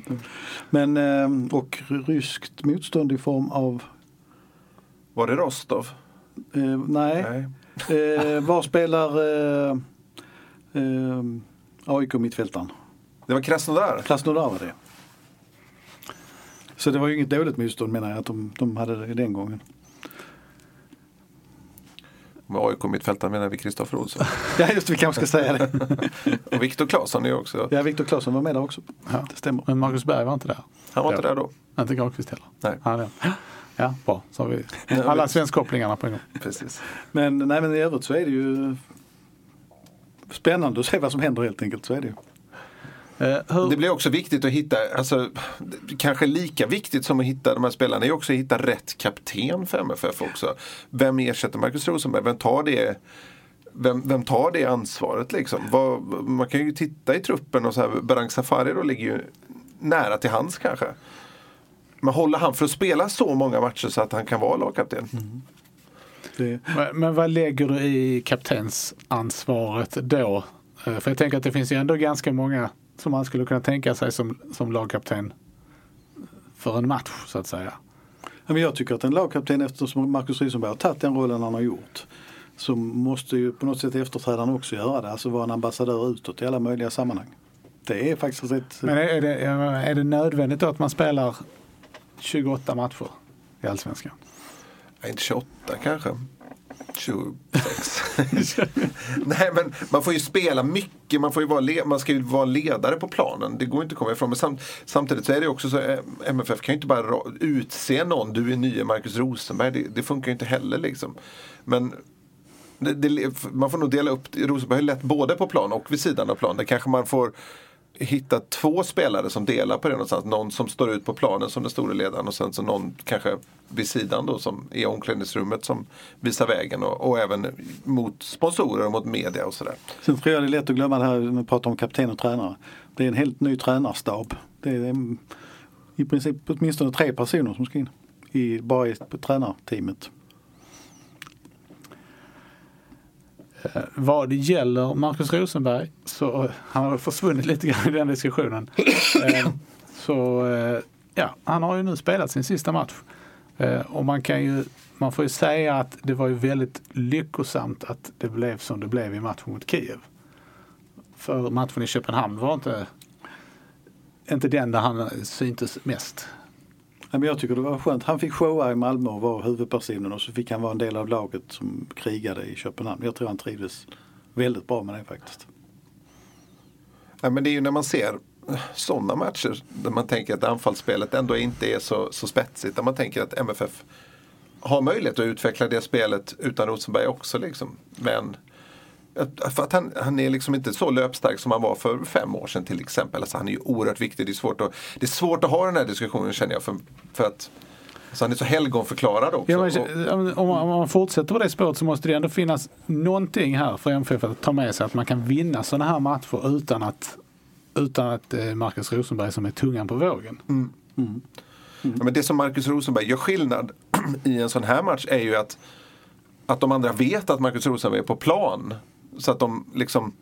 men, eh, och ryskt motstånd i form av, Var det Rostov? eh, nej, Nej. Eh, var spelar eh, eh, AIK mittfältaren? Det var Krasnodar. Krasnodar var det. Så det var ju inget dåligt motstånd menar jag att de, de hade det den gången. Med AIK mittfältaren menar vi Kristoffer Olsson. Ja just det, vi kanske ska säga det. Och Viktor Claesson är också. Ja, Viktor Claesson var med där också. Ja. Det stämmer. Men Marcus Berg var inte där. Han var inte där då. Inte Granqvist heller. Nej. Han är där. Ja, bra. Så har vi alla svenskkopplingarna på en gång. Precis. Men, nej, men i övrigt så är det ju spännande att se vad som händer helt enkelt. Så är det ju. Hur, Det blir också viktigt att hitta, alltså, kanske lika viktigt som att hitta de här spelarna är också att hitta rätt kapten för MFF också. Vem ersätter Marcus Rosenberg? Vem tar det, vem, vem tar det ansvaret liksom? Vad, man kan ju titta i truppen och så här, Berang Safari då ligger ju nära till hands kanske. Men håller han för att spela så många matcher så att han kan vara lagkapten? det men, men vad lägger du i kaptensansvaret då? Eh, För jag tänker att det finns ju ändå ganska många som man skulle kunna tänka sig som, som lagkapten för en match så att säga. Men jag tycker att en lagkapten eftersom Marcus Rosenberg har tagit den rollen han har gjort så måste ju på något sätt efterträdaren också göra det. Alltså vara en ambassadör utåt i alla möjliga sammanhang. Det är faktiskt ett... Men är det, är det nödvändigt då att man spelar 28 matcher i Allsvenskan? Ja, inte 28 kanske. 26. Nej men man får ju spela mycket, man, får ju vara man ska ju vara ledare på planen. Det går inte att komma ifrån. Men samt samtidigt så är det också så, eh, MFF kan ju inte bara utse någon, du är nye Marcus Rosenberg. Det, det funkar ju inte heller liksom. Men det, det, man får nog dela upp, Rosenberg har lätt både på plan och vid sidan av plan. Det kanske man får hitta två spelare som delar på det någonstans. Någon som står ut på planen som den store ledaren och sen så någon kanske vid sidan då som är omklädningsrummet som visar vägen och, och även mot sponsorer och mot media och sådär. Sen tror jag det är lätt att glömma det här när vi pratar om kapten och tränare. Det är en helt ny tränarstab. Det är mm, i princip åtminstone tre personer som ska in i, bara i tränarteamet. Eh, vad det gäller Marcus Rosenberg så han har försvunnit lite grann i den diskussionen. Eh, så eh, ja, han har ju nu spelat sin sista match. Och man kan ju, man får ju säga att det var ju väldigt lyckosamt att det blev som det blev i matchen mot Kiev. För matchen i Köpenhamn var inte, inte den där han syntes mest men jag tycker det var skönt. Han fick showa i Malmö och var huvudpersonen och så fick han vara en del av laget som krigade i Köpenhamn. Jag tror han trivdes väldigt bra med det faktiskt. Ja, men det är ju när man ser eh, sådana matcher där man tänker att anfallsspelet ändå inte är så, så spetsigt. Där man tänker att MFF har möjlighet att utveckla det spelet utan Rosenberg också. Liksom. Men för att han, han är liksom inte så löpstark som han var för fem år sedan till exempel. Alltså han är ju oerhört viktig. Det är svårt att, det är svårt att ha den här diskussionen känner jag. För, för att alltså han är så helgonförklarad också. Ja, men, om, man, om man fortsätter på det spåret så måste det ändå finnas någonting här för MFF att ta med sig. Att man kan vinna sådana här matcher utan att, utan att eh, Marcus Rosenberg som är tungan på vågen. Mm. Mm. Mm. Ja, men det som Marcus Rosenberg gör skillnad i en sån här match är ju att, att de andra vet att Marcus Rosenberg är på plan. Så att de liksom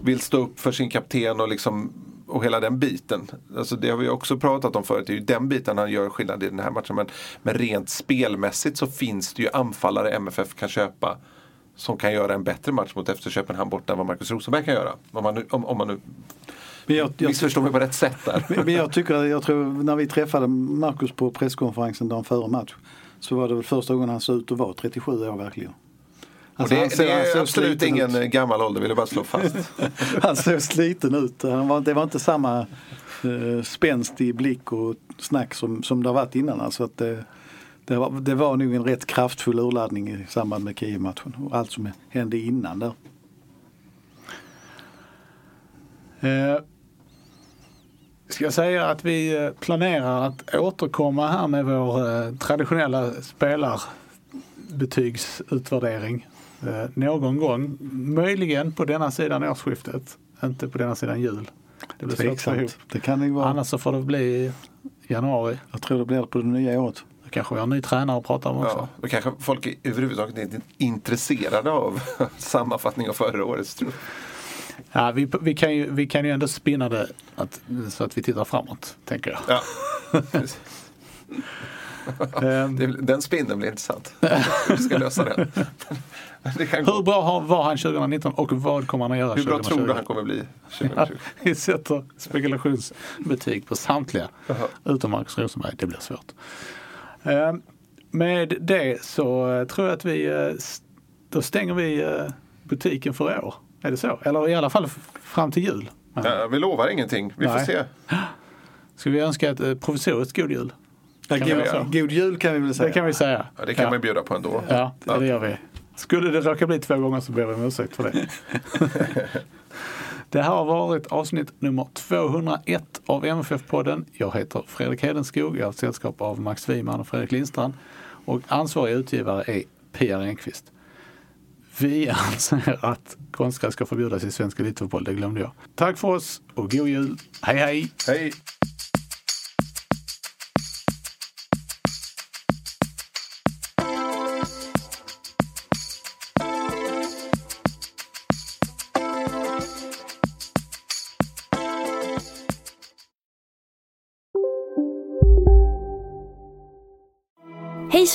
vill stå upp för sin kapten och, liksom, och hela den biten. Alltså det har vi också pratat om förut, det är ju den biten han gör skillnad i den här matchen. Men, men rent spelmässigt så finns det ju anfallare MFF kan köpa som kan göra en bättre match mot FC Köpenhamn borta än vad Marcus Rosenberg kan göra. Om man nu, om, om man nu men jag, jag, missförstår mig på rätt sätt där. Men jag tycker, jag tror när vi träffade Marcus på presskonferensen dagen före match så var det väl första gången han såg ut att vara 37 år verkligen. Alltså, det, ser, det, är absolut ingen ut. gammal ålder, vill jag bara slå fast. han såg sliten ut. Han var, det var inte samma eh, spänst i blick och snack som, som det har varit innan. Alltså att det, det, var, det var nog en rätt kraftfull urladdning i samband med Kiev-matchen och allt som hände innan där. Eh, ska jag säga att vi eh, planerar att återkomma här med vår eh, traditionella spelarbetygsutvärdering eh, någon gång. Möjligen på denna sidan årsskiftet, inte på denna sidan jul. Det blir Tveksamt. Det kan det vara. Annars så får det bli januari. Jag tror det blir på det nya året. Då kanske vi har en ny tränare att prata om också. Ja, då kanske folk är överhuvudtaget inte intresserade av sammanfattning av förra årets trupp. Ja, vi, vi, kan ju, vi kan ju ändå spinna det att, så att vi tittar framåt, tänker jag. Ja. Den spinnen blir intressant. Vi ska lösa den. Hur bra var han 2019 och vad kommer han att göra 2020? Hur bra tror du han kommer bli 2020? vi sätter spekulationsbetyg på samtliga utom Marcus Rosenberg. Det blir svårt. Ehm, med det så eh, tror jag att vi eh, då stänger vi eh, butiken för år. Är det så? Eller i alla fall fram till jul. Ja, vi lovar ingenting. Vi Nej. får se. Ska vi önska ett provisoriskt god jul? Ja, god, god jul kan vi väl säga. Det kan vi säga. Ja, det kan ja. man bjuda på ändå. Ja, det, ja. det gör vi. Skulle det råka bli två gånger så ber vi om ursäkt för det. det här har varit avsnitt nummer 201 av MFF-podden. Jag heter Fredrik Hedenskog. Jag har sällskap av Max Wiman och Fredrik Lindstrand. Och ansvarig utgivare är Pia Renqvist. Vi anser att konstgräs ska förbjudas i svensk elitfotboll. Det glömde jag. Tack för oss och god jul. Hej! Hej! Hej